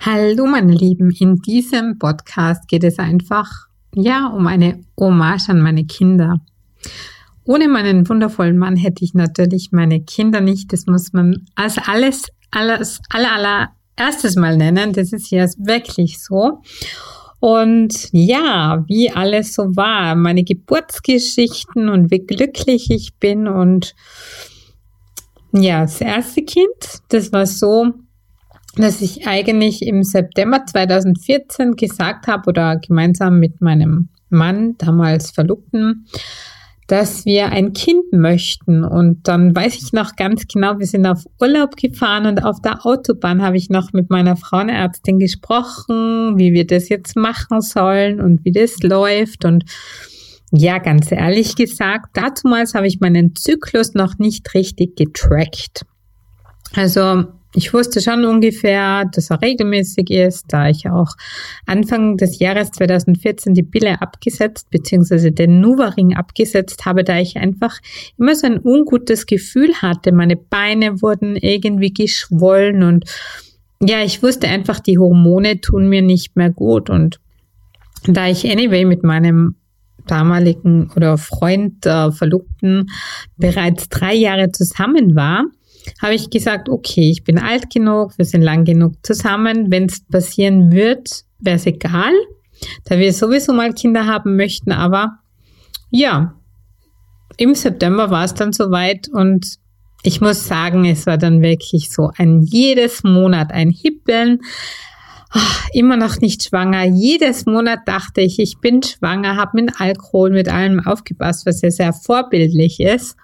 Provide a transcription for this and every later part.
Hallo meine Lieben, in diesem Podcast geht es einfach, ja, um eine Hommage an meine Kinder. Ohne meinen wundervollen Mann hätte ich natürlich meine Kinder nicht. Das muss man als alles, alles, aller, aller erstes Mal nennen. Das ist ja wirklich so. Und ja, wie alles so war, meine Geburtsgeschichten und wie glücklich ich bin und ja, das erste Kind, das war so, dass ich eigentlich im September 2014 gesagt habe oder gemeinsam mit meinem Mann, damals Verlobten, dass wir ein Kind möchten. Und dann weiß ich noch ganz genau, wir sind auf Urlaub gefahren und auf der Autobahn habe ich noch mit meiner Frauenärztin gesprochen, wie wir das jetzt machen sollen und wie das läuft. Und ja, ganz ehrlich gesagt, damals habe ich meinen Zyklus noch nicht richtig getrackt. Also ich wusste schon ungefähr, dass er regelmäßig ist, da ich auch Anfang des Jahres 2014 die Pille abgesetzt bzw. den Nuvaring abgesetzt habe, da ich einfach immer so ein ungutes Gefühl hatte. Meine Beine wurden irgendwie geschwollen und ja, ich wusste einfach, die Hormone tun mir nicht mehr gut und da ich anyway mit meinem damaligen oder Freund, äh, Verlobten bereits drei Jahre zusammen war, habe ich gesagt, okay, ich bin alt genug, wir sind lang genug zusammen. Wenn es passieren wird, wäre es egal, da wir sowieso mal Kinder haben möchten. Aber ja, im September war es dann soweit und ich muss sagen, es war dann wirklich so ein jedes Monat ein Hippeln. Ach, immer noch nicht schwanger. Jedes Monat dachte ich, ich bin schwanger, habe mit Alkohol, mit allem aufgepasst, was ja sehr vorbildlich ist.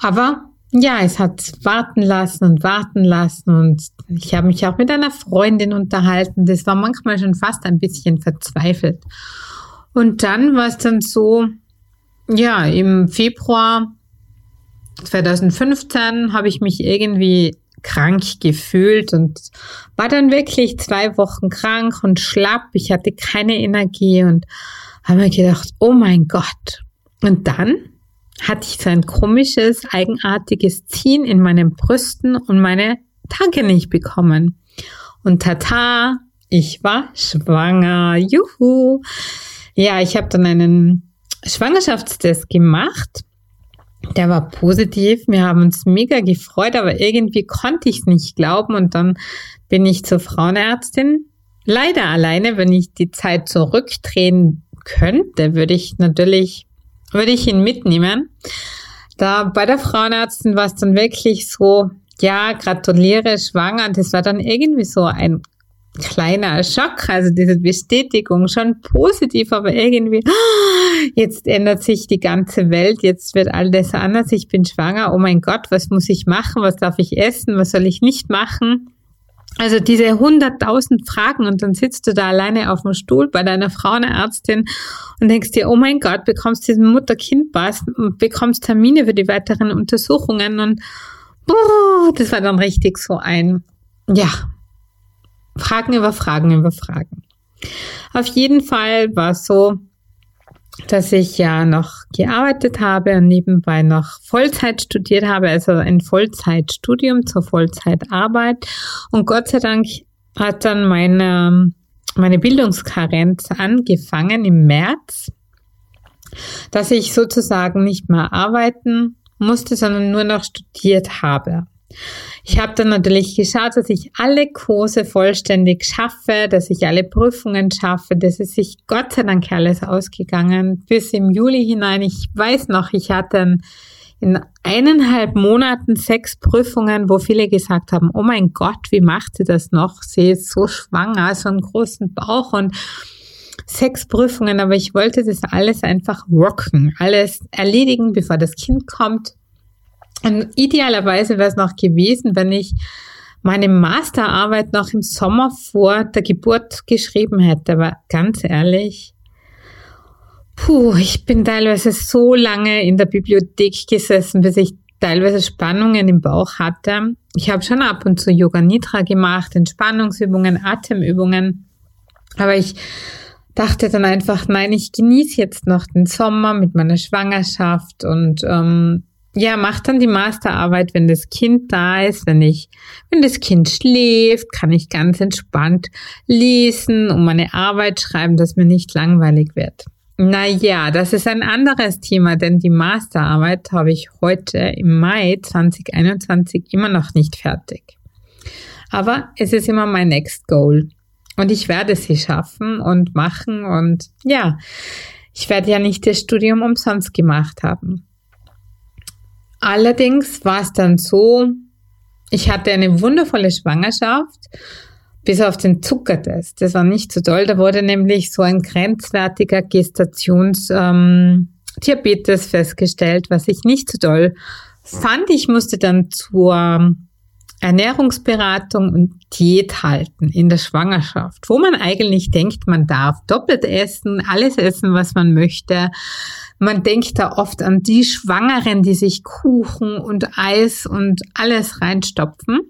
Aber ja, es hat warten lassen und warten lassen und ich habe mich auch mit einer Freundin unterhalten. Das war manchmal schon fast ein bisschen verzweifelt. Und dann war es dann so, ja, im Februar 2015 habe ich mich irgendwie krank gefühlt und war dann wirklich zwei Wochen krank und schlapp. Ich hatte keine Energie und habe mir gedacht, oh mein Gott. Und dann hatte ich so ein komisches, eigenartiges Ziehen in meinen Brüsten und meine Tage nicht bekommen. Und tata, ich war schwanger. Juhu. Ja, ich habe dann einen Schwangerschaftstest gemacht. Der war positiv. Wir haben uns mega gefreut, aber irgendwie konnte ich es nicht glauben. Und dann bin ich zur Frauenärztin. Leider alleine, wenn ich die Zeit zurückdrehen könnte, würde ich natürlich würde ich ihn mitnehmen. Da bei der Frauenärztin war es dann wirklich so, ja, gratuliere, schwanger. Das war dann irgendwie so ein kleiner Schock, also diese Bestätigung schon positiv, aber irgendwie, jetzt ändert sich die ganze Welt, jetzt wird alles anders, ich bin schwanger, oh mein Gott, was muss ich machen, was darf ich essen, was soll ich nicht machen? Also diese hunderttausend Fragen und dann sitzt du da alleine auf dem Stuhl bei deiner Frauenärztin und denkst dir, oh mein Gott, bekommst diesen Mutter-Kind-Pass und bekommst Termine für die weiteren Untersuchungen und boah, das war dann richtig so ein, ja, Fragen über Fragen über Fragen. Auf jeden Fall war es so, dass ich ja noch gearbeitet habe und nebenbei noch Vollzeit studiert habe, also ein Vollzeitstudium zur Vollzeitarbeit. Und Gott sei Dank hat dann meine, meine Bildungskarenz angefangen im März, dass ich sozusagen nicht mehr arbeiten musste, sondern nur noch studiert habe. Ich habe dann natürlich geschaut, dass ich alle Kurse vollständig schaffe, dass ich alle Prüfungen schaffe. Das ist sich Gott sei Dank alles ausgegangen bis im Juli hinein. Ich weiß noch, ich hatte in eineinhalb Monaten sechs Prüfungen, wo viele gesagt haben, oh mein Gott, wie macht sie das noch? Sie ist so schwanger, so einen großen Bauch und sechs Prüfungen, aber ich wollte das alles einfach rocken, alles erledigen, bevor das Kind kommt. Und idealerweise wäre es noch gewesen, wenn ich meine Masterarbeit noch im Sommer vor der Geburt geschrieben hätte. Aber ganz ehrlich, puh, ich bin teilweise so lange in der Bibliothek gesessen, bis ich teilweise Spannungen im Bauch hatte. Ich habe schon ab und zu Yoga Nidra gemacht, Entspannungsübungen, Atemübungen. Aber ich dachte dann einfach, nein, ich genieße jetzt noch den Sommer mit meiner Schwangerschaft und ähm, ja, mach dann die Masterarbeit, wenn das Kind da ist, wenn ich, wenn das Kind schläft, kann ich ganz entspannt lesen und meine Arbeit schreiben, dass mir nicht langweilig wird. Naja, das ist ein anderes Thema, denn die Masterarbeit habe ich heute im Mai 2021 immer noch nicht fertig. Aber es ist immer mein Next Goal. Und ich werde sie schaffen und machen und ja, ich werde ja nicht das Studium umsonst gemacht haben. Allerdings war es dann so, ich hatte eine wundervolle Schwangerschaft, bis auf den Zuckertest. Das war nicht so toll. Da wurde nämlich so ein grenzwertiger Gestationsdiabetes ähm, festgestellt, was ich nicht so toll fand. Ich musste dann zur Ernährungsberatung und Diät halten in der Schwangerschaft, wo man eigentlich denkt, man darf doppelt essen, alles essen, was man möchte. Man denkt da oft an die Schwangeren, die sich Kuchen und Eis und alles reinstopfen.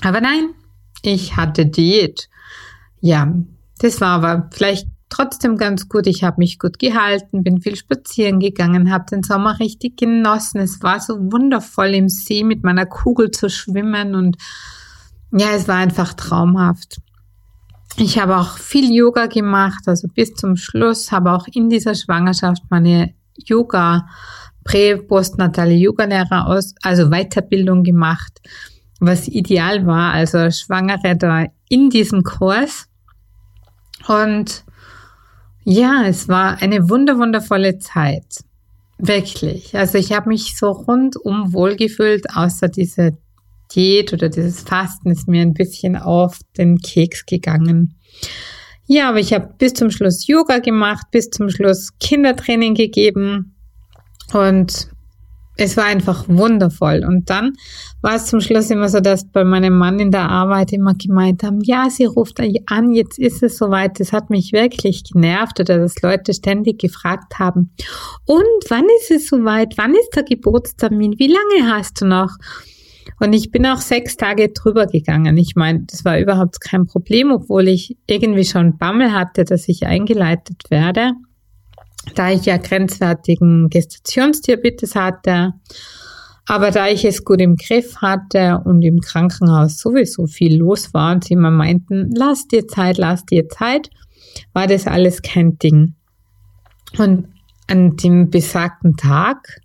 Aber nein, ich hatte Diät. Ja, das war aber vielleicht trotzdem ganz gut. Ich habe mich gut gehalten, bin viel spazieren gegangen, habe den Sommer richtig genossen. Es war so wundervoll im See mit meiner Kugel zu schwimmen und ja, es war einfach traumhaft. Ich habe auch viel Yoga gemacht, also bis zum Schluss, habe auch in dieser Schwangerschaft meine Yoga, prä postnatale Yoga-Lehrer aus, also Weiterbildung gemacht, was ideal war, also Schwangere da in diesem Kurs. Und ja, es war eine wunder wundervolle Zeit. Wirklich. Also ich habe mich so rundum wohlgefühlt, außer diese Diät oder dieses Fasten ist mir ein bisschen auf den Keks gegangen. Ja, aber ich habe bis zum Schluss Yoga gemacht, bis zum Schluss Kindertraining gegeben und es war einfach wundervoll. Und dann war es zum Schluss immer so, dass bei meinem Mann in der Arbeit immer gemeint haben, ja, sie ruft an, jetzt ist es soweit. Das hat mich wirklich genervt oder dass Leute ständig gefragt haben, und wann ist es soweit? Wann ist der Geburtstermin? Wie lange hast du noch? Und ich bin auch sechs Tage drüber gegangen. Ich meine, das war überhaupt kein Problem, obwohl ich irgendwie schon Bammel hatte, dass ich eingeleitet werde da ich ja grenzwertigen Gestationsdiabetes hatte. Aber da ich es gut im Griff hatte und im Krankenhaus sowieso viel los war und sie immer meinten, lass dir Zeit, lass dir Zeit, war das alles kein Ding. Und an dem besagten Tag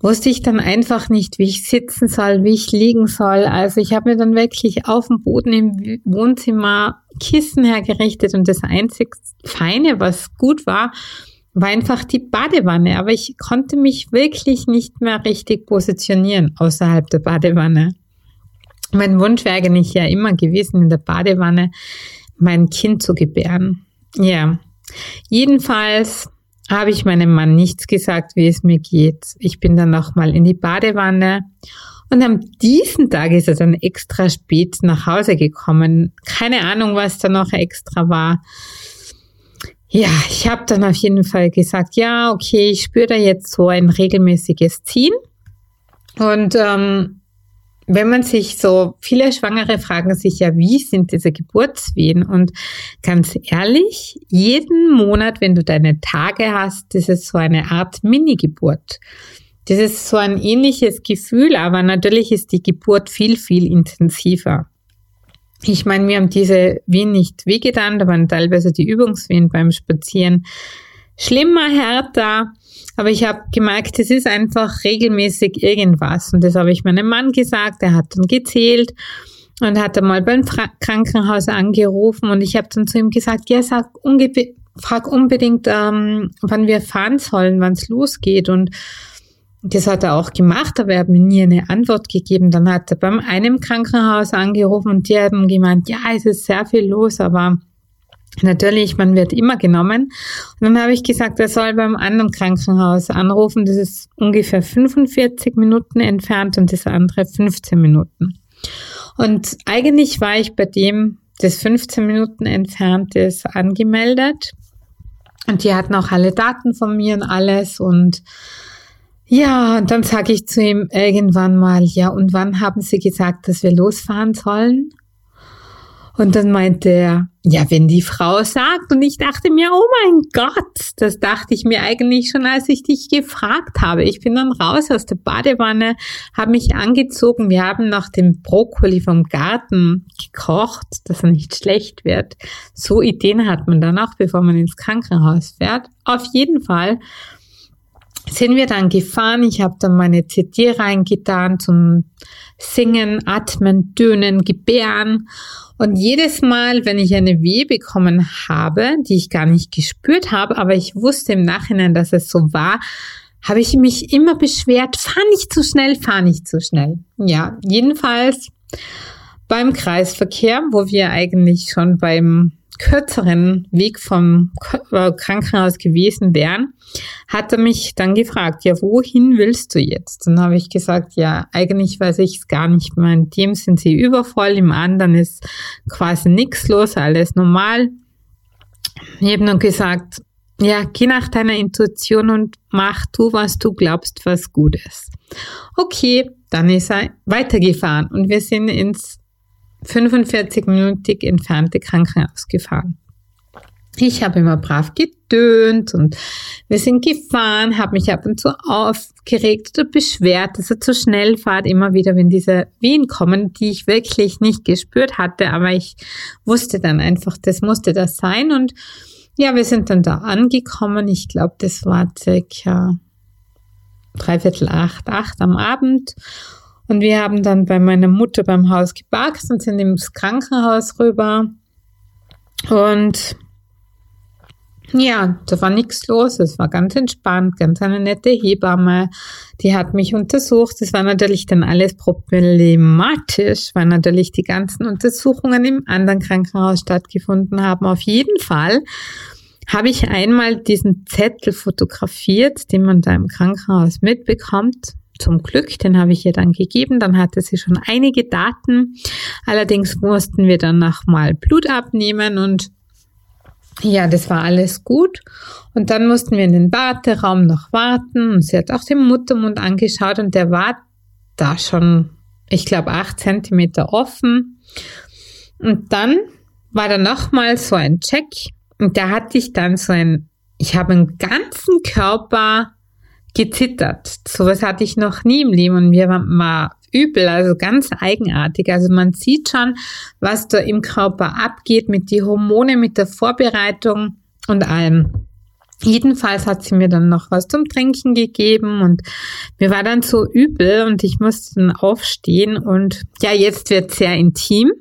wusste ich dann einfach nicht, wie ich sitzen soll, wie ich liegen soll. Also ich habe mir dann wirklich auf dem Boden im Wohnzimmer Kissen hergerichtet und das einzig Feine, was gut war, war einfach die Badewanne, aber ich konnte mich wirklich nicht mehr richtig positionieren außerhalb der Badewanne. Mein Wunsch wäre eigentlich ja immer gewesen, in der Badewanne mein Kind zu gebären. Ja, jedenfalls habe ich meinem Mann nichts gesagt, wie es mir geht. Ich bin dann nochmal in die Badewanne und am diesen Tag ist er dann extra spät nach Hause gekommen. Keine Ahnung, was da noch extra war. Ja, ich habe dann auf jeden Fall gesagt, ja, okay, ich spüre da jetzt so ein regelmäßiges Ziehen. Und ähm, wenn man sich so, viele Schwangere fragen sich ja, wie sind diese Geburtswehen? Und ganz ehrlich, jeden Monat, wenn du deine Tage hast, das ist so eine Art Mini-Geburt. Das ist so ein ähnliches Gefühl, aber natürlich ist die Geburt viel, viel intensiver. Ich meine, mir haben diese Wehen nicht wehgetan, da waren teilweise die Übungswehen beim Spazieren schlimmer, härter. Aber ich habe gemerkt, es ist einfach regelmäßig irgendwas. Und das habe ich meinem Mann gesagt. Er hat dann gezählt und hat dann mal beim Krankenhaus angerufen. Und ich habe dann zu ihm gesagt, ja, sag frag unbedingt, ähm, wann wir fahren sollen, wann es losgeht. Und das hat er auch gemacht, aber er hat mir nie eine Antwort gegeben. Dann hat er beim einem Krankenhaus angerufen und die haben gemeint, ja, es ist sehr viel los, aber natürlich, man wird immer genommen. Und dann habe ich gesagt, er soll beim anderen Krankenhaus anrufen. Das ist ungefähr 45 Minuten entfernt und das andere 15 Minuten. Und eigentlich war ich bei dem, das 15 Minuten entfernt ist, angemeldet. Und die hatten auch alle Daten von mir und alles und ja, und dann sage ich zu ihm irgendwann mal, ja, und wann haben Sie gesagt, dass wir losfahren sollen? Und dann meinte er, ja, wenn die Frau sagt, und ich dachte mir, oh mein Gott, das dachte ich mir eigentlich schon, als ich dich gefragt habe. Ich bin dann raus aus der Badewanne, habe mich angezogen. Wir haben noch den Brokkoli vom Garten gekocht, dass er nicht schlecht wird. So Ideen hat man dann auch, bevor man ins Krankenhaus fährt. Auf jeden Fall sind wir dann gefahren. Ich habe dann meine CD reingetan zum Singen, Atmen, Tönen, Gebären. Und jedes Mal, wenn ich eine Weh bekommen habe, die ich gar nicht gespürt habe, aber ich wusste im Nachhinein, dass es so war, habe ich mich immer beschwert, fahr nicht zu schnell, fahr nicht zu schnell. Ja, jedenfalls beim Kreisverkehr, wo wir eigentlich schon beim kürzeren Weg vom äh, Krankenhaus gewesen wären, hat er mich dann gefragt, ja, wohin willst du jetzt? Dann habe ich gesagt, ja, eigentlich weiß ich es gar nicht mehr. In dem sind sie übervoll, im anderen ist quasi nichts los, alles normal. Ich habe nur gesagt, ja, geh nach deiner Intuition und mach du, was du glaubst, was gut ist. Okay, dann ist er weitergefahren und wir sind ins 45-minütig entfernte Krankenhaus gefahren. Ich habe immer brav getönt und wir sind gefahren, habe mich ab und zu aufgeregt oder beschwert, dass er zu schnell fahrt, immer wieder, wenn diese Wehen kommen, die ich wirklich nicht gespürt hatte, aber ich wusste dann einfach, das musste das sein und ja, wir sind dann da angekommen. Ich glaube, das war circa dreiviertel acht, acht am Abend und wir haben dann bei meiner Mutter beim Haus geparkt und sind ins Krankenhaus rüber. Und ja, da war nichts los. Es war ganz entspannt, ganz eine nette Hebamme. Die hat mich untersucht. Es war natürlich dann alles problematisch, weil natürlich die ganzen Untersuchungen im anderen Krankenhaus stattgefunden haben. Auf jeden Fall habe ich einmal diesen Zettel fotografiert, den man da im Krankenhaus mitbekommt zum Glück, den habe ich ihr dann gegeben. Dann hatte sie schon einige Daten. Allerdings mussten wir dann nochmal Blut abnehmen und ja, das war alles gut. Und dann mussten wir in den Warteraum noch warten. Und sie hat auch den Muttermund angeschaut und der war da schon, ich glaube, acht Zentimeter offen. Und dann war da nochmal so ein Check. Und da hatte ich dann so ein, ich habe einen ganzen Körper gezittert. Sowas hatte ich noch nie im Leben und mir war mal übel, also ganz eigenartig. Also man sieht schon, was da im Körper abgeht mit die Hormone, mit der Vorbereitung und allem. Jedenfalls hat sie mir dann noch was zum Trinken gegeben und mir war dann so übel und ich musste dann aufstehen und ja, jetzt wird sehr intim.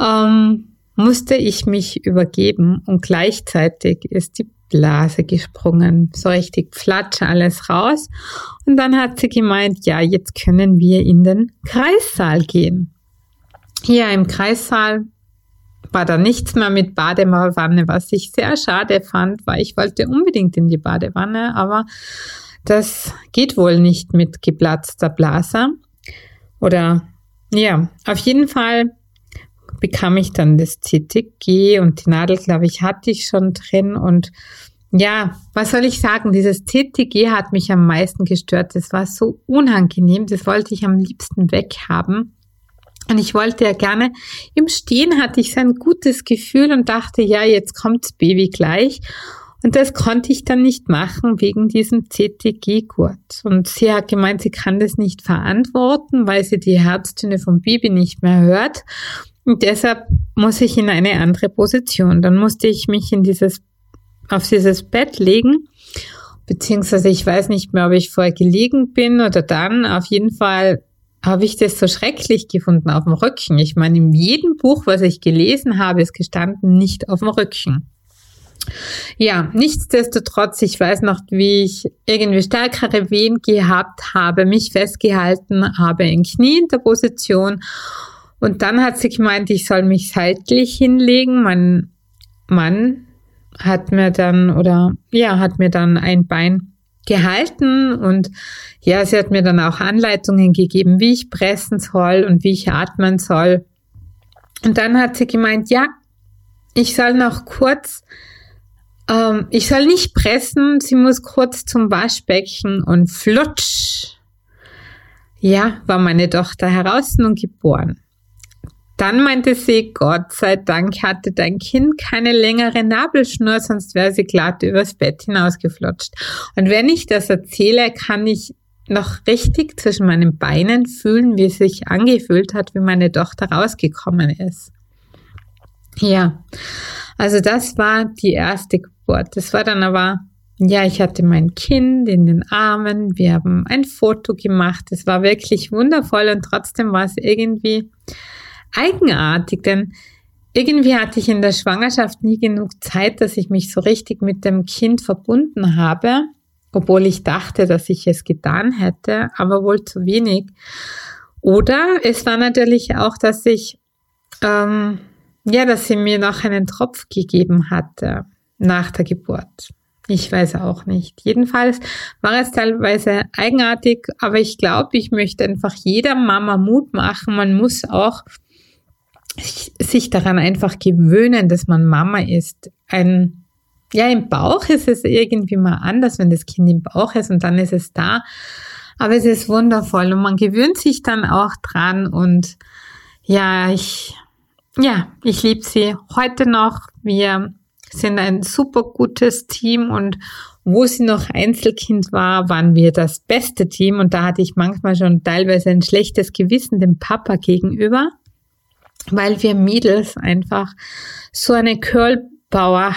Ähm, musste ich mich übergeben und gleichzeitig ist die Blase gesprungen, so richtig flatsch alles raus. Und dann hat sie gemeint, ja, jetzt können wir in den Kreissaal gehen. Hier im Kreissaal war da nichts mehr mit Badewanne, was ich sehr schade fand, weil ich wollte unbedingt in die Badewanne, aber das geht wohl nicht mit geplatzter Blase. Oder ja, auf jeden Fall bekam ich dann das CTG und die Nadel, glaube ich, hatte ich schon drin und ja, was soll ich sagen? Dieses CTG hat mich am meisten gestört. Das war so unangenehm. Das wollte ich am liebsten weghaben. Und ich wollte ja gerne, im Stehen hatte ich so ein gutes Gefühl und dachte, ja, jetzt kommt's Baby gleich. Und das konnte ich dann nicht machen wegen diesem CTG-Gurt. Und sie hat gemeint, sie kann das nicht verantworten, weil sie die Herztöne vom Baby nicht mehr hört. Und deshalb muss ich in eine andere Position. Dann musste ich mich in dieses auf dieses Bett legen, beziehungsweise ich weiß nicht mehr, ob ich vorher gelegen bin oder dann. Auf jeden Fall habe ich das so schrecklich gefunden auf dem Rücken. Ich meine, in jedem Buch, was ich gelesen habe, ist gestanden nicht auf dem Rücken. Ja, nichtsdestotrotz, ich weiß noch, wie ich irgendwie stärkere Wehen gehabt habe, mich festgehalten habe in Knie in der Position. Und dann hat sie gemeint, ich soll mich seitlich hinlegen. Mein Mann hat mir dann oder ja, hat mir dann ein Bein gehalten und ja, sie hat mir dann auch Anleitungen gegeben, wie ich pressen soll und wie ich atmen soll. Und dann hat sie gemeint, ja, ich soll noch kurz, ähm, ich soll nicht pressen, sie muss kurz zum Waschbecken und flutsch. Ja, war meine Tochter heraus und geboren. Dann meinte sie, Gott sei Dank hatte dein Kind keine längere Nabelschnur, sonst wäre sie glatt übers Bett hinausgeflutscht. Und wenn ich das erzähle, kann ich noch richtig zwischen meinen Beinen fühlen, wie es sich angefühlt hat, wie meine Tochter rausgekommen ist. Ja, also das war die erste Geburt. Das war dann aber, ja, ich hatte mein Kind in den Armen, wir haben ein Foto gemacht. Es war wirklich wundervoll und trotzdem war es irgendwie eigenartig, denn irgendwie hatte ich in der Schwangerschaft nie genug Zeit, dass ich mich so richtig mit dem Kind verbunden habe, obwohl ich dachte, dass ich es getan hätte, aber wohl zu wenig. Oder es war natürlich auch, dass ich, ähm, ja, dass sie mir noch einen Tropf gegeben hatte nach der Geburt. Ich weiß auch nicht. Jedenfalls war es teilweise eigenartig, aber ich glaube, ich möchte einfach jeder Mama Mut machen. Man muss auch sich daran einfach gewöhnen, dass man Mama ist. Ein, ja, im Bauch ist es irgendwie mal anders, wenn das Kind im Bauch ist und dann ist es da. Aber es ist wundervoll und man gewöhnt sich dann auch dran und ja, ich, ja, ich liebe sie heute noch. Wir sind ein super gutes Team und wo sie noch Einzelkind war, waren wir das beste Team und da hatte ich manchmal schon teilweise ein schlechtes Gewissen dem Papa gegenüber weil wir Mädels einfach so eine Curl-Power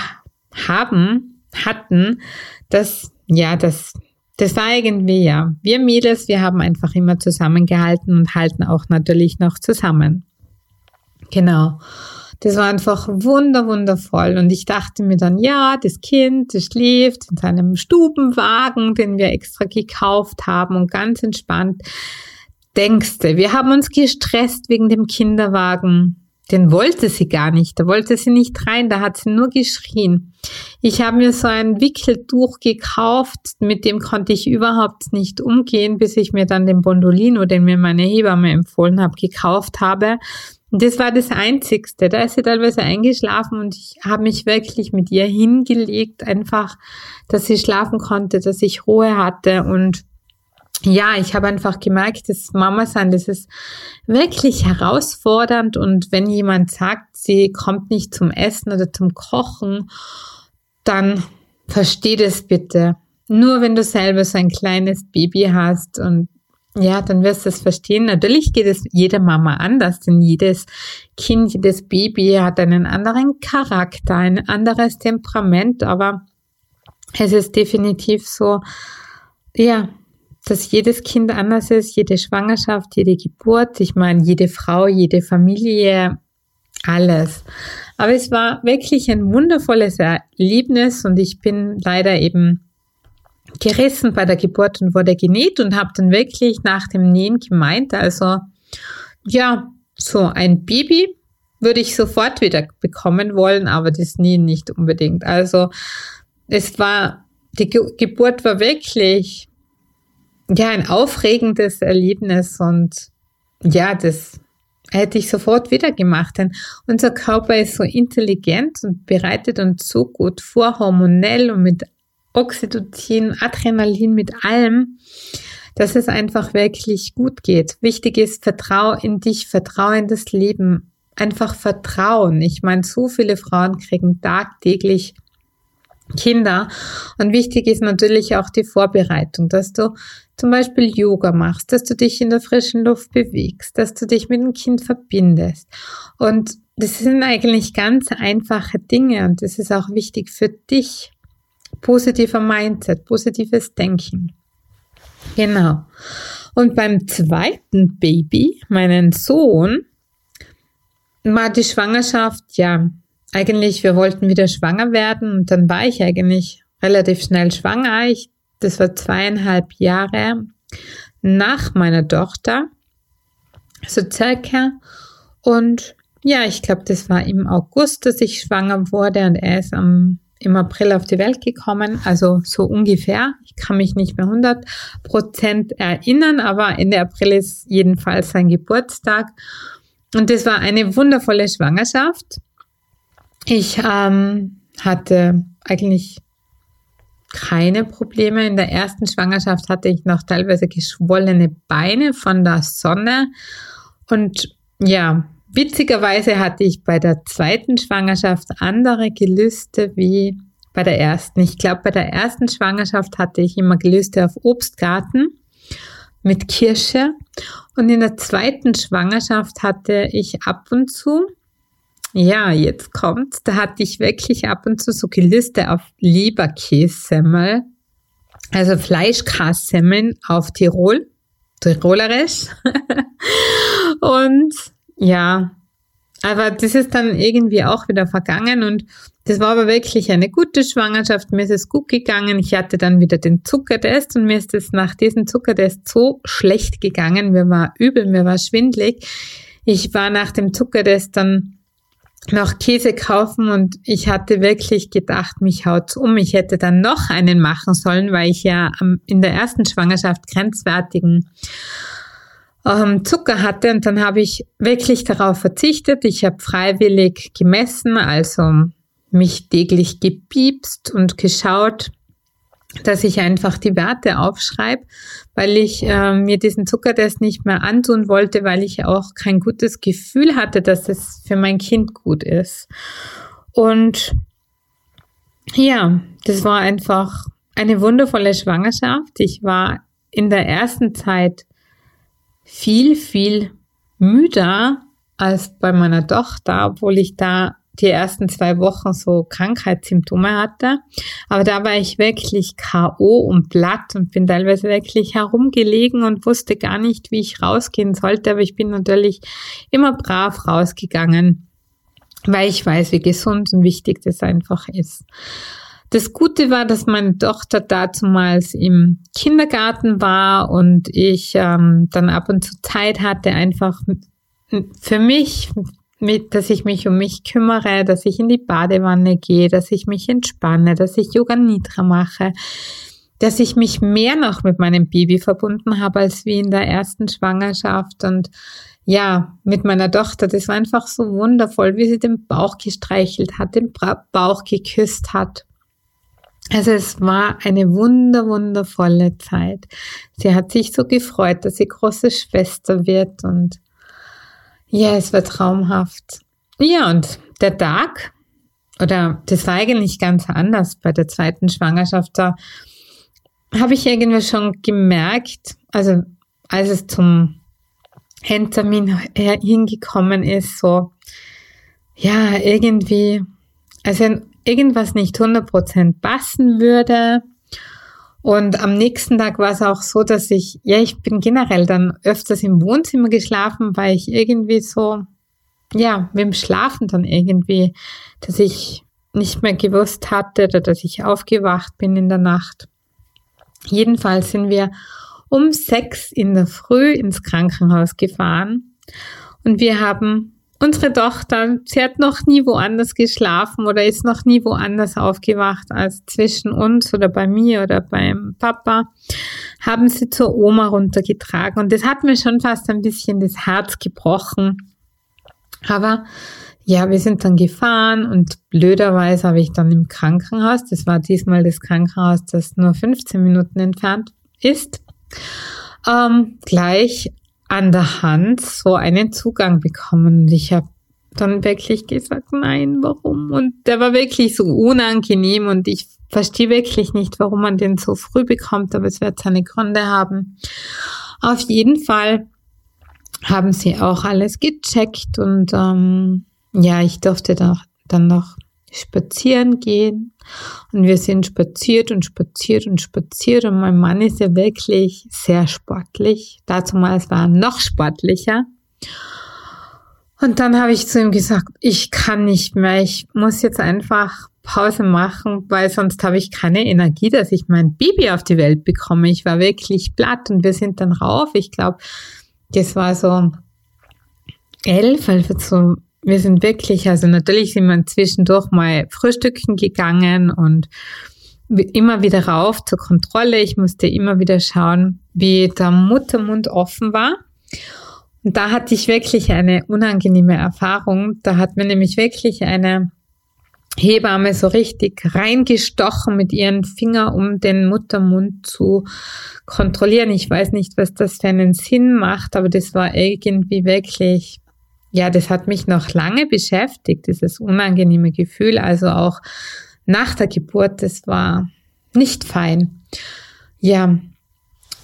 haben, hatten, dass, ja, das, das war irgendwie, ja, wir Mädels, wir haben einfach immer zusammengehalten und halten auch natürlich noch zusammen. Genau. Das war einfach wunder, wundervoll. Und ich dachte mir dann, ja, das Kind, das schläft in seinem Stubenwagen, den wir extra gekauft haben und ganz entspannt denkste, wir haben uns gestresst wegen dem Kinderwagen. Den wollte sie gar nicht, da wollte sie nicht rein, da hat sie nur geschrien. Ich habe mir so ein Wickeltuch gekauft, mit dem konnte ich überhaupt nicht umgehen, bis ich mir dann den Bondolino, den mir meine Hebamme empfohlen hat, gekauft habe. Und das war das Einzigste. Da ist sie teilweise eingeschlafen und ich habe mich wirklich mit ihr hingelegt, einfach, dass sie schlafen konnte, dass ich Ruhe hatte und ja, ich habe einfach gemerkt, dass Mama sein, das ist wirklich herausfordernd und wenn jemand sagt, sie kommt nicht zum Essen oder zum Kochen, dann versteh das bitte. Nur wenn du selber so ein kleines Baby hast und ja, dann wirst du es verstehen. Natürlich geht es jeder Mama anders, denn jedes Kind, jedes Baby hat einen anderen Charakter, ein anderes Temperament, aber es ist definitiv so, ja, dass jedes Kind anders ist, jede Schwangerschaft, jede Geburt, ich meine, jede Frau, jede Familie, alles. Aber es war wirklich ein wundervolles Erlebnis und ich bin leider eben gerissen bei der Geburt und wurde genäht und habe dann wirklich nach dem Nähen gemeint, also ja, so ein Baby würde ich sofort wieder bekommen wollen, aber das Nähen nicht unbedingt. Also es war, die Ge Geburt war wirklich ja, ein aufregendes Erlebnis und ja, das hätte ich sofort wieder gemacht, denn unser Körper ist so intelligent und bereitet uns so gut vor, hormonell und mit Oxytocin, Adrenalin, mit allem, dass es einfach wirklich gut geht. Wichtig ist, vertrau in dich, vertrau in das Leben, einfach vertrauen. Ich meine, so viele Frauen kriegen tagtäglich Kinder. Und wichtig ist natürlich auch die Vorbereitung, dass du zum Beispiel Yoga machst, dass du dich in der frischen Luft bewegst, dass du dich mit dem Kind verbindest. Und das sind eigentlich ganz einfache Dinge und das ist auch wichtig für dich. Positiver Mindset, positives Denken. Genau. Und beim zweiten Baby, meinen Sohn, war die Schwangerschaft, ja, eigentlich, wir wollten wieder schwanger werden und dann war ich eigentlich relativ schnell schwanger. Ich, das war zweieinhalb Jahre nach meiner Tochter, so circa. Und ja, ich glaube, das war im August, dass ich schwanger wurde und er ist am, im April auf die Welt gekommen, also so ungefähr. Ich kann mich nicht mehr 100 Prozent erinnern, aber Ende April ist jedenfalls sein Geburtstag. Und das war eine wundervolle Schwangerschaft. Ich ähm, hatte eigentlich keine Probleme. In der ersten Schwangerschaft hatte ich noch teilweise geschwollene Beine von der Sonne. Und ja, witzigerweise hatte ich bei der zweiten Schwangerschaft andere Gelüste wie bei der ersten. Ich glaube, bei der ersten Schwangerschaft hatte ich immer Gelüste auf Obstgarten mit Kirsche. Und in der zweiten Schwangerschaft hatte ich ab und zu, ja, jetzt kommt's, da hatte ich wirklich ab und zu so Gelüste auf Leberkässemmel, also Fleischgrassemmeln auf Tirol, Tirolerisch. und ja, aber das ist dann irgendwie auch wieder vergangen und das war aber wirklich eine gute Schwangerschaft. Mir ist es gut gegangen. Ich hatte dann wieder den Zuckertest und mir ist es nach diesem Zuckertest so schlecht gegangen. Mir war übel, mir war schwindlig. Ich war nach dem Zuckertest dann noch Käse kaufen und ich hatte wirklich gedacht, mich haut's um. Ich hätte dann noch einen machen sollen, weil ich ja in der ersten Schwangerschaft grenzwertigen ähm, Zucker hatte und dann habe ich wirklich darauf verzichtet. Ich habe freiwillig gemessen, also mich täglich gepiepst und geschaut, dass ich einfach die Werte aufschreibe, weil ich äh, mir diesen Zuckertest nicht mehr antun wollte, weil ich auch kein gutes Gefühl hatte, dass es für mein Kind gut ist. Und ja, das war einfach eine wundervolle Schwangerschaft. Ich war in der ersten Zeit viel, viel müder als bei meiner Tochter, obwohl ich da die ersten zwei Wochen so Krankheitssymptome hatte. Aber da war ich wirklich K.O. und platt und bin teilweise wirklich herumgelegen und wusste gar nicht, wie ich rausgehen sollte. Aber ich bin natürlich immer brav rausgegangen, weil ich weiß, wie gesund und wichtig das einfach ist. Das Gute war, dass meine Tochter dazumals im Kindergarten war und ich ähm, dann ab und zu Zeit hatte, einfach für mich, mit, dass ich mich um mich kümmere, dass ich in die Badewanne gehe, dass ich mich entspanne, dass ich Yoga Nidra mache, dass ich mich mehr noch mit meinem Baby verbunden habe als wie in der ersten Schwangerschaft und ja, mit meiner Tochter, das war einfach so wundervoll, wie sie den Bauch gestreichelt hat, den Bauch geküsst hat. Also es war eine wunder, wundervolle Zeit. Sie hat sich so gefreut, dass sie große Schwester wird und ja, es war traumhaft. Ja, und der Tag, oder das war eigentlich ganz anders bei der zweiten Schwangerschaft, da habe ich irgendwie schon gemerkt, also als es zum Endtermin hingekommen ist, so, ja, irgendwie, also irgendwas nicht 100% passen würde. Und am nächsten Tag war es auch so, dass ich, ja, ich bin generell dann öfters im Wohnzimmer geschlafen, weil ich irgendwie so, ja, mit dem Schlafen dann irgendwie, dass ich nicht mehr gewusst hatte oder dass ich aufgewacht bin in der Nacht. Jedenfalls sind wir um sechs in der Früh ins Krankenhaus gefahren und wir haben unsere Tochter, sie hat noch nie woanders geschlafen oder ist noch nie woanders aufgewacht als zwischen uns oder bei mir oder beim Papa, haben sie zur Oma runtergetragen. Und das hat mir schon fast ein bisschen das Herz gebrochen. Aber ja, wir sind dann gefahren und blöderweise habe ich dann im Krankenhaus, das war diesmal das Krankenhaus, das nur 15 Minuten entfernt ist, ähm, gleich an der Hand so einen Zugang bekommen. Und ich habe dann wirklich gesagt, nein, warum? Und der war wirklich so unangenehm und ich verstehe wirklich nicht, warum man den so früh bekommt, aber es wird seine Gründe haben. Auf jeden Fall haben sie auch alles gecheckt und ähm, ja, ich durfte da, dann noch spazieren gehen. Und wir sind spaziert und spaziert und spaziert. Und mein Mann ist ja wirklich sehr sportlich. Dazumals war er noch sportlicher. Und dann habe ich zu ihm gesagt, ich kann nicht mehr. Ich muss jetzt einfach Pause machen, weil sonst habe ich keine Energie, dass ich mein Baby auf die Welt bekomme. Ich war wirklich platt und wir sind dann rauf. Ich glaube, das war so elf, also so wir sind wirklich, also natürlich sind wir zwischendurch mal frühstücken gegangen und immer wieder rauf zur Kontrolle. Ich musste immer wieder schauen, wie der Muttermund offen war. Und da hatte ich wirklich eine unangenehme Erfahrung. Da hat mir nämlich wirklich eine Hebamme so richtig reingestochen mit ihren Finger, um den Muttermund zu kontrollieren. Ich weiß nicht, was das für einen Sinn macht, aber das war irgendwie wirklich ja, das hat mich noch lange beschäftigt, dieses unangenehme Gefühl. Also auch nach der Geburt, das war nicht fein. Ja,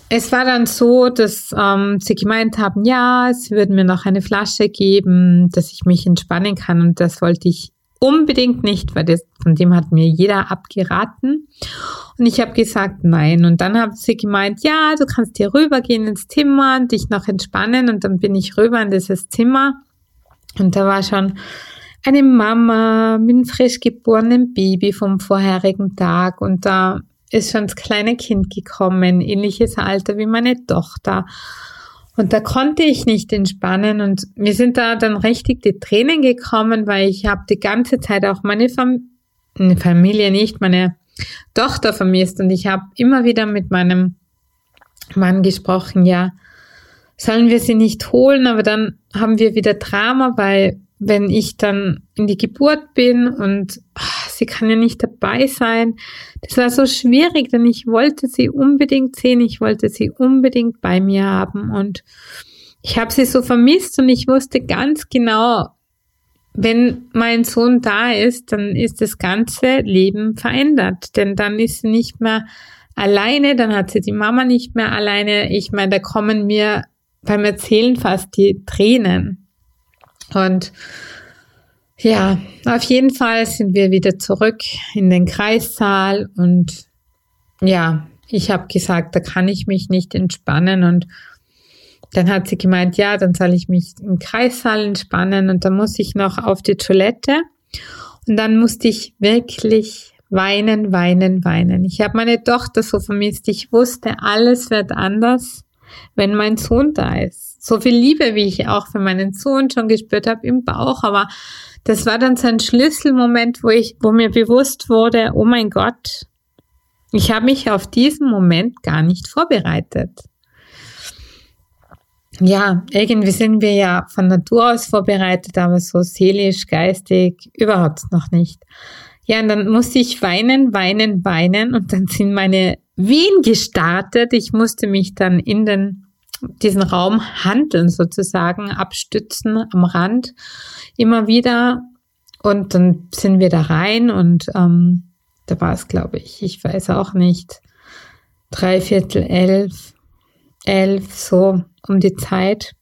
es war dann so, dass ähm, sie gemeint haben, ja, sie würden mir noch eine Flasche geben, dass ich mich entspannen kann. Und das wollte ich unbedingt nicht, weil das, von dem hat mir jeder abgeraten. Und ich habe gesagt, nein. Und dann haben sie gemeint, ja, du kannst hier rübergehen ins Zimmer und dich noch entspannen. Und dann bin ich rüber in dieses Zimmer. Und da war schon eine Mama mit einem frisch geborenen Baby vom vorherigen Tag. Und da ist schon das kleine Kind gekommen, ähnliches Alter wie meine Tochter. Und da konnte ich nicht entspannen und mir sind da dann richtig die Tränen gekommen, weil ich habe die ganze Zeit auch meine Fam Familie nicht, meine Tochter vermisst und ich habe immer wieder mit meinem Mann gesprochen, ja, sollen wir sie nicht holen, aber dann haben wir wieder Drama, weil wenn ich dann in die Geburt bin und ach, sie kann ja nicht dabei sein. Das war so schwierig, denn ich wollte sie unbedingt sehen, ich wollte sie unbedingt bei mir haben und ich habe sie so vermisst und ich wusste ganz genau, wenn mein Sohn da ist, dann ist das ganze Leben verändert, denn dann ist sie nicht mehr alleine, dann hat sie die Mama nicht mehr alleine. Ich meine, da kommen mir beim Erzählen fast die Tränen. Und ja, auf jeden Fall sind wir wieder zurück in den Kreissaal und ja, ich habe gesagt, da kann ich mich nicht entspannen und dann hat sie gemeint, ja, dann soll ich mich im Kreissaal entspannen und dann muss ich noch auf die Toilette und dann musste ich wirklich weinen, weinen, weinen. Ich habe meine Tochter so vermisst. Ich wusste, alles wird anders, wenn mein Sohn da ist so viel Liebe, wie ich auch für meinen Sohn schon gespürt habe im Bauch, aber das war dann so ein Schlüsselmoment, wo ich, wo mir bewusst wurde, oh mein Gott, ich habe mich auf diesen Moment gar nicht vorbereitet. Ja, irgendwie sind wir ja von Natur aus vorbereitet, aber so seelisch, geistig überhaupt noch nicht. Ja, und dann musste ich weinen, weinen, weinen und dann sind meine Wehen gestartet. Ich musste mich dann in den diesen Raum handeln sozusagen, abstützen am Rand immer wieder. Und dann sind wir da rein und ähm, da war es, glaube ich, ich weiß auch nicht, drei Viertel elf, elf, so um die Zeit.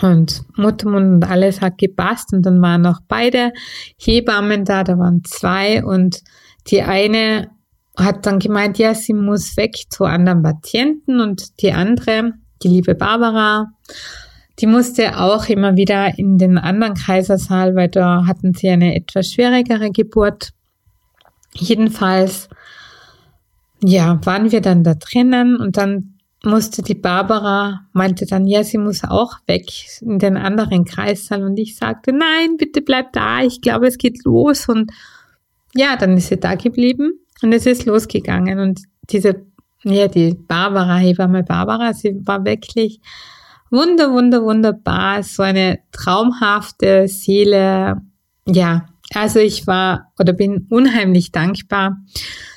Und Muttermund und alles hat gepasst und dann waren noch beide Hebammen da, da waren zwei und die eine hat dann gemeint, ja, sie muss weg zu anderen Patienten und die andere die liebe Barbara. Die musste auch immer wieder in den anderen Kaisersaal, weil da hatten sie eine etwas schwierigere Geburt. Jedenfalls, ja, waren wir dann da drinnen und dann musste die Barbara, meinte dann, ja, sie muss auch weg in den anderen Kreissaal und ich sagte, nein, bitte bleib da, ich glaube, es geht los und ja, dann ist sie da geblieben und es ist losgegangen und diese ja, die Barbara, Hebamme Barbara, sie war wirklich wunder, wunder, wunderbar, so eine traumhafte Seele. Ja, also ich war oder bin unheimlich dankbar,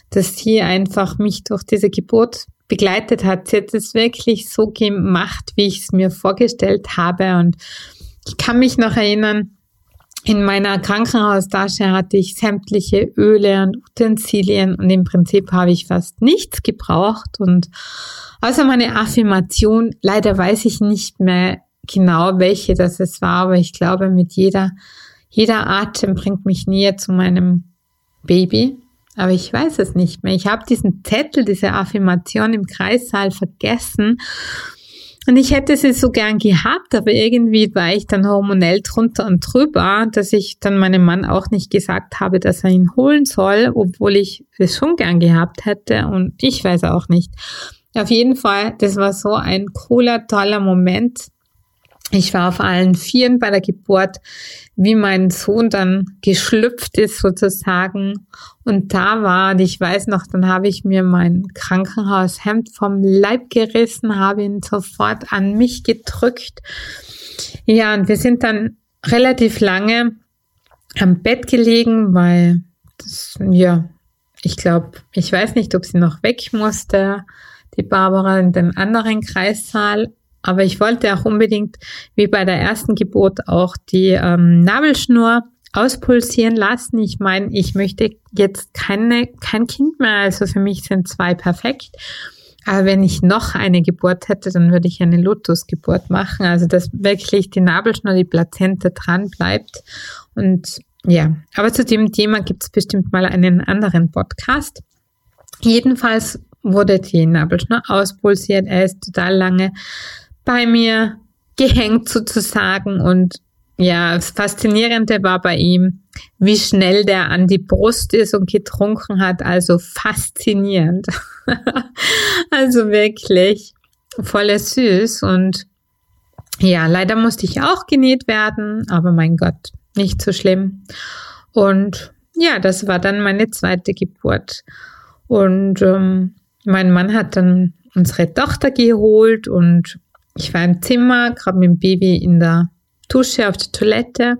dass sie einfach mich durch diese Geburt begleitet hat. Sie hat es wirklich so gemacht, wie ich es mir vorgestellt habe. Und ich kann mich noch erinnern, in meiner Krankenhaustasche hatte ich sämtliche Öle und Utensilien und im Prinzip habe ich fast nichts gebraucht und außer meine Affirmation, leider weiß ich nicht mehr genau, welche das es war, aber ich glaube, mit jeder, jeder Atem bringt mich näher zu meinem Baby. Aber ich weiß es nicht mehr. Ich habe diesen Zettel, diese Affirmation im Kreissaal vergessen und ich hätte sie so gern gehabt, aber irgendwie war ich dann hormonell drunter und drüber, dass ich dann meinem Mann auch nicht gesagt habe, dass er ihn holen soll, obwohl ich es schon gern gehabt hätte und ich weiß auch nicht. Auf jeden Fall, das war so ein cooler, toller Moment. Ich war auf allen Vieren bei der Geburt, wie mein Sohn dann geschlüpft ist sozusagen. Und da war, und ich weiß noch, dann habe ich mir mein Krankenhaushemd vom Leib gerissen, habe ihn sofort an mich gedrückt. Ja, und wir sind dann relativ lange am Bett gelegen, weil das, ja, ich glaube, ich weiß nicht, ob sie noch weg musste, die Barbara in den anderen Kreissaal Aber ich wollte auch unbedingt, wie bei der ersten Geburt, auch die ähm, Nabelschnur auspulsieren lassen. Ich meine, ich möchte jetzt keine, kein Kind mehr. Also für mich sind zwei perfekt. Aber wenn ich noch eine Geburt hätte, dann würde ich eine Lotusgeburt machen. Also dass wirklich die Nabelschnur, die Plazenta dran bleibt. Und ja, aber zu dem Thema gibt es bestimmt mal einen anderen Podcast. Jedenfalls wurde die Nabelschnur auspulsiert. Er ist total lange bei mir gehängt sozusagen und ja, das Faszinierende war bei ihm, wie schnell der an die Brust ist und getrunken hat. Also faszinierend. also wirklich voll süß. Und ja, leider musste ich auch genäht werden, aber mein Gott, nicht so schlimm. Und ja, das war dann meine zweite Geburt. Und ähm, mein Mann hat dann unsere Tochter geholt und ich war im Zimmer, gerade mit dem Baby in der Dusche auf der Toilette.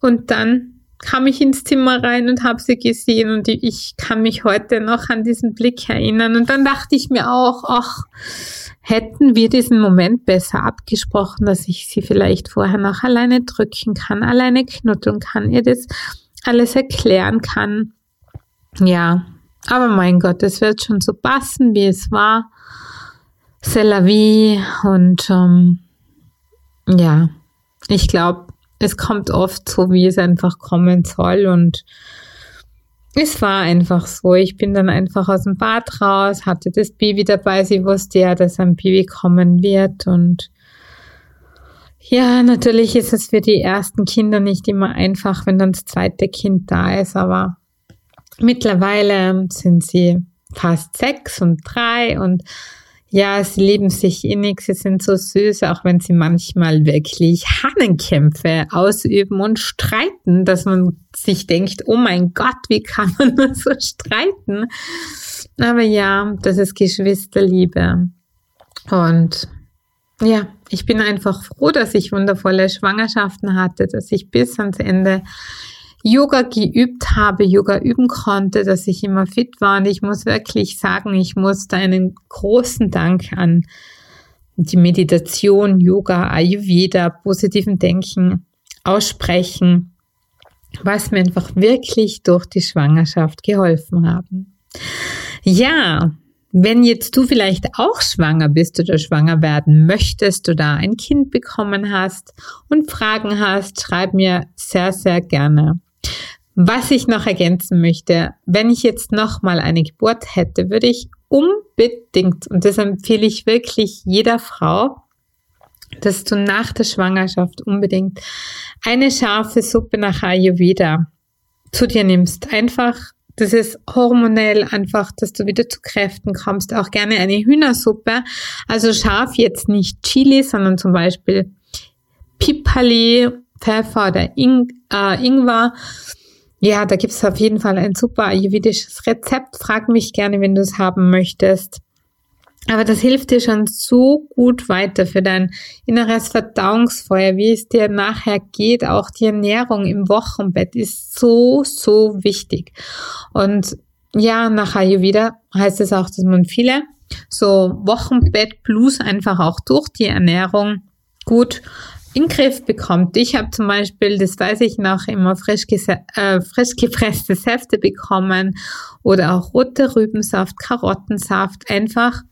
Und dann kam ich ins Zimmer rein und habe sie gesehen und ich kann mich heute noch an diesen Blick erinnern. Und dann dachte ich mir auch, ach, hätten wir diesen Moment besser abgesprochen, dass ich sie vielleicht vorher noch alleine drücken kann, alleine knuddeln kann, ihr das alles erklären kann. Ja, aber mein Gott, es wird schon so passen, wie es war. C'est la vie und ähm, ja, ich glaube, es kommt oft so, wie es einfach kommen soll und es war einfach so. Ich bin dann einfach aus dem Bad raus, hatte das Baby dabei. Sie wusste ja, dass ein Baby kommen wird und ja, natürlich ist es für die ersten Kinder nicht immer einfach, wenn dann das zweite Kind da ist, aber mittlerweile sind sie fast sechs und drei und ja, sie lieben sich innig, sie sind so süß, auch wenn sie manchmal wirklich Hahnenkämpfe ausüben und streiten, dass man sich denkt, oh mein Gott, wie kann man nur so streiten? Aber ja, das ist Geschwisterliebe. Und ja, ich bin einfach froh, dass ich wundervolle Schwangerschaften hatte, dass ich bis ans Ende Yoga geübt habe, Yoga üben konnte, dass ich immer fit war. Und ich muss wirklich sagen, ich muss da einen großen Dank an die Meditation, Yoga, Ayurveda, positiven Denken aussprechen, was mir einfach wirklich durch die Schwangerschaft geholfen haben. Ja, wenn jetzt du vielleicht auch schwanger bist oder schwanger werden möchtest oder ein Kind bekommen hast und Fragen hast, schreib mir sehr, sehr gerne. Was ich noch ergänzen möchte, wenn ich jetzt nochmal eine Geburt hätte, würde ich unbedingt, und das empfehle ich wirklich jeder Frau, dass du nach der Schwangerschaft unbedingt eine scharfe Suppe nach Ayurveda zu dir nimmst. Einfach, das ist hormonell einfach, dass du wieder zu Kräften kommst. Auch gerne eine Hühnersuppe. Also scharf jetzt nicht Chili, sondern zum Beispiel Pipali, Pfeffer oder Ing äh, Ingwer ja, da gibt's auf jeden Fall ein super ayurvedisches Rezept. Frag mich gerne, wenn du es haben möchtest. Aber das hilft dir schon so gut weiter für dein inneres Verdauungsfeuer, wie es dir nachher geht. Auch die Ernährung im Wochenbett ist so, so wichtig. Und ja, nach Ayurveda heißt es auch, dass man viele so Wochenbett plus einfach auch durch die Ernährung gut in den Griff bekommt. Ich habe zum Beispiel, das weiß ich noch, immer frisch, äh, frisch gepresste Säfte bekommen oder auch rote Rübensaft, Karottensaft, einfach,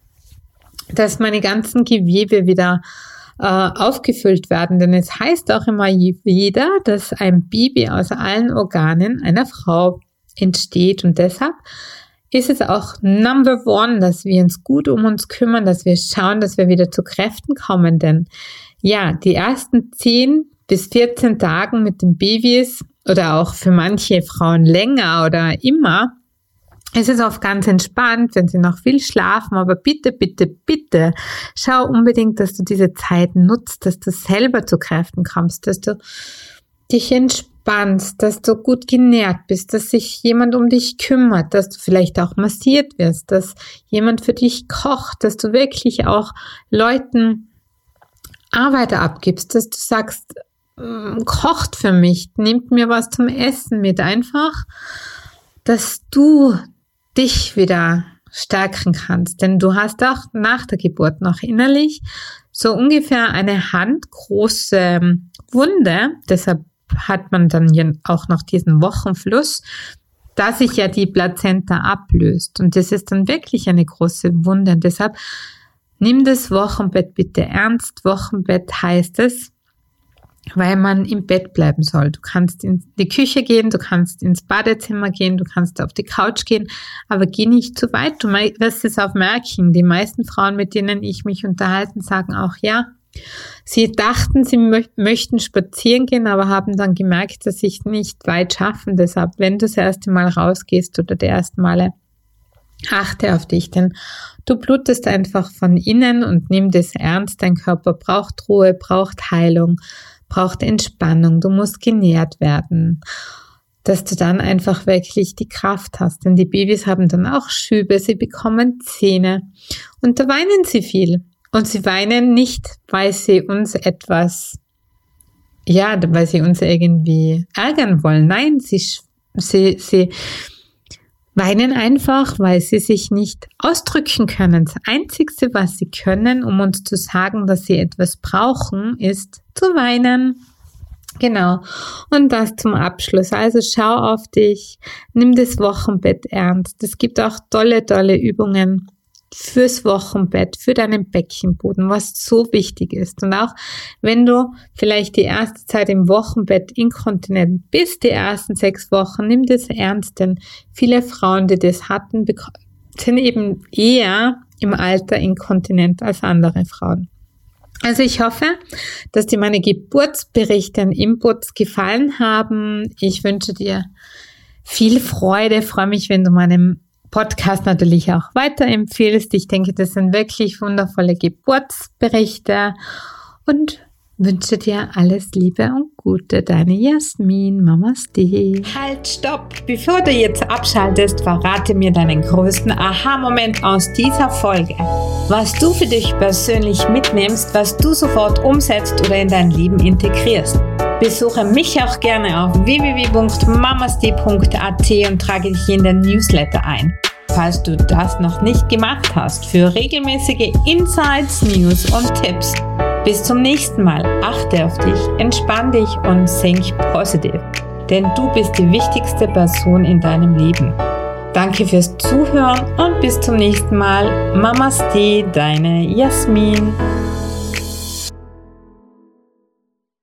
dass meine ganzen Gewebe wieder äh, aufgefüllt werden. Denn es heißt auch immer wieder, dass ein Baby aus allen Organen einer Frau entsteht und deshalb ist es auch Number One, dass wir uns gut um uns kümmern, dass wir schauen, dass wir wieder zu Kräften kommen, denn ja, die ersten 10 bis 14 Tagen mit den Babys oder auch für manche Frauen länger oder immer, es ist oft ganz entspannt, wenn sie noch viel schlafen, aber bitte, bitte, bitte, schau unbedingt, dass du diese Zeit nutzt, dass du selber zu Kräften kommst, dass du dich entspannst, dass du gut genährt bist, dass sich jemand um dich kümmert, dass du vielleicht auch massiert wirst, dass jemand für dich kocht, dass du wirklich auch Leuten Arbeiter abgibst, dass du sagst, mm, kocht für mich, nimmt mir was zum Essen mit, einfach, dass du dich wieder stärken kannst. Denn du hast auch nach der Geburt noch innerlich so ungefähr eine handgroße Wunde. Deshalb hat man dann auch noch diesen Wochenfluss, da sich ja die Plazenta ablöst. Und das ist dann wirklich eine große Wunde. Und deshalb nimm das Wochenbett bitte ernst. Wochenbett heißt es, weil man im Bett bleiben soll. Du kannst in die Küche gehen, du kannst ins Badezimmer gehen, du kannst auf die Couch gehen, aber geh nicht zu weit. Du wirst es auch merken. Die meisten Frauen, mit denen ich mich unterhalten, sagen auch, ja, sie dachten, sie mö möchten spazieren gehen, aber haben dann gemerkt, dass sie es nicht weit schaffen. Deshalb, wenn du das erste Mal rausgehst oder die ersten Male, achte auf dich, denn du blutest einfach von innen und nimm das ernst. Dein Körper braucht Ruhe, braucht Heilung braucht Entspannung, du musst genährt werden, dass du dann einfach wirklich die Kraft hast. Denn die Babys haben dann auch Schübe, sie bekommen Zähne und da weinen sie viel. Und sie weinen nicht, weil sie uns etwas, ja, weil sie uns irgendwie ärgern wollen. Nein, sie, sie, sie, weinen einfach, weil sie sich nicht ausdrücken können. Das Einzige, was sie können, um uns zu sagen, dass sie etwas brauchen, ist zu weinen. Genau. Und das zum Abschluss. Also schau auf dich, nimm das Wochenbett ernst. Es gibt auch tolle, tolle Übungen fürs Wochenbett, für deinen Beckenboden, was so wichtig ist. Und auch wenn du vielleicht die erste Zeit im Wochenbett inkontinent bist, die ersten sechs Wochen, nimm das ernst, denn viele Frauen, die das hatten, sind eben eher im Alter inkontinent als andere Frauen. Also ich hoffe, dass dir meine Geburtsberichte und Inputs gefallen haben. Ich wünsche dir viel Freude, freue mich, wenn du meinem Podcast natürlich auch weiterempfehlst. Ich denke, das sind wirklich wundervolle Geburtsberichte und wünsche dir alles Liebe und Gute. Deine Jasmin, Mamas. Halt, stopp! Bevor du jetzt abschaltest, verrate mir deinen größten Aha-Moment aus dieser Folge. Was du für dich persönlich mitnimmst, was du sofort umsetzt oder in dein Leben integrierst. Besuche mich auch gerne auf www.mamasd.at und trage dich in den Newsletter ein falls du das noch nicht gemacht hast, für regelmäßige Insights, News und Tipps. Bis zum nächsten Mal. Achte auf dich, entspann dich und think positiv. Denn du bist die wichtigste Person in deinem Leben. Danke fürs Zuhören und bis zum nächsten Mal. Mamaste, deine Jasmin.